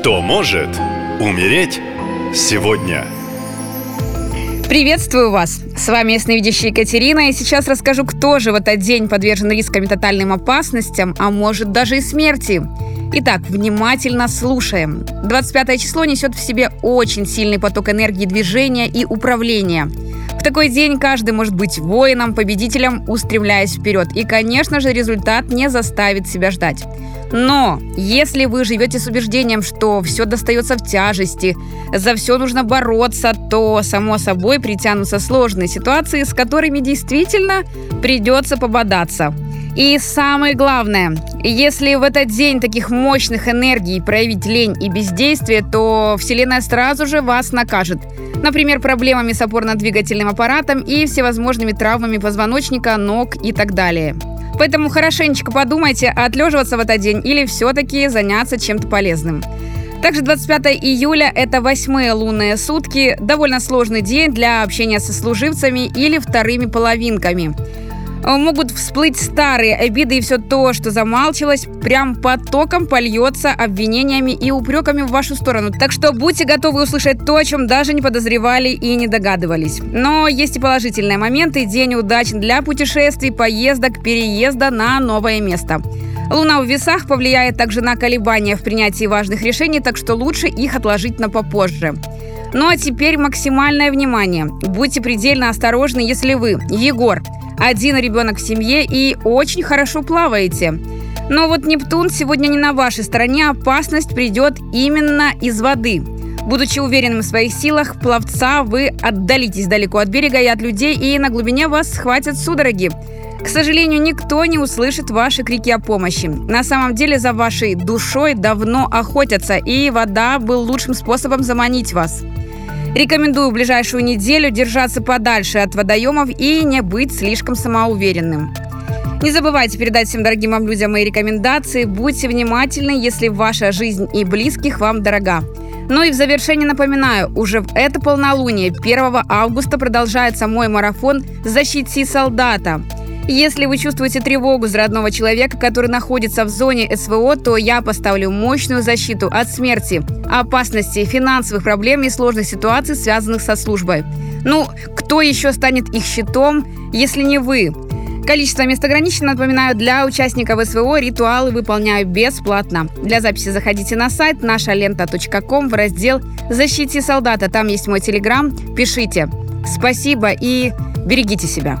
Кто может умереть сегодня? Приветствую вас! С вами ясновидящая Екатерина, и сейчас расскажу, кто же в этот день подвержен рискам и тотальным опасностям, а может даже и смерти. Итак, внимательно слушаем. 25 число несет в себе очень сильный поток энергии движения и управления. В такой день каждый может быть воином, победителем, устремляясь вперед. И, конечно же, результат не заставит себя ждать. Но если вы живете с убеждением, что все достается в тяжести, за все нужно бороться, то, само собой, притянутся сложные ситуации, с которыми действительно придется пободаться. И самое главное, если в этот день таких мощных энергий проявить лень и бездействие, то Вселенная сразу же вас накажет. Например, проблемами с опорно-двигательным аппаратом и всевозможными травмами позвоночника, ног и так далее. Поэтому хорошенечко подумайте, отлеживаться в этот день или все-таки заняться чем-то полезным. Также 25 июля – это восьмые лунные сутки, довольно сложный день для общения со служивцами или вторыми половинками – могут всплыть старые обиды и все то, что замалчивалось, прям потоком польется обвинениями и упреками в вашу сторону. Так что будьте готовы услышать то, о чем даже не подозревали и не догадывались. Но есть и положительные моменты. День удачен для путешествий, поездок, переезда на новое место. Луна в весах повлияет также на колебания в принятии важных решений, так что лучше их отложить на попозже. Ну а теперь максимальное внимание. Будьте предельно осторожны, если вы, Егор, один ребенок в семье и очень хорошо плаваете. Но вот Нептун сегодня не на вашей стороне, опасность придет именно из воды. Будучи уверенным в своих силах, пловца вы отдалитесь далеко от берега и от людей, и на глубине вас схватят судороги. К сожалению, никто не услышит ваши крики о помощи. На самом деле за вашей душой давно охотятся, и вода был лучшим способом заманить вас. Рекомендую в ближайшую неделю держаться подальше от водоемов и не быть слишком самоуверенным. Не забывайте передать всем дорогим вам людям мои рекомендации. Будьте внимательны, если ваша жизнь и близких вам дорога. Ну и в завершение напоминаю, уже в это полнолуние 1 августа продолжается мой марафон «Защити солдата». Если вы чувствуете тревогу за родного человека, который находится в зоне СВО, то я поставлю мощную защиту от смерти, опасности, финансовых проблем и сложных ситуаций, связанных со службой. Ну, кто еще станет их щитом, если не вы? Количество мест ограничено. Напоминаю, для участников СВО ритуалы выполняю бесплатно. Для записи заходите на сайт нашалента.ком в раздел «Защити солдата». Там есть мой телеграм. Пишите. Спасибо и берегите себя.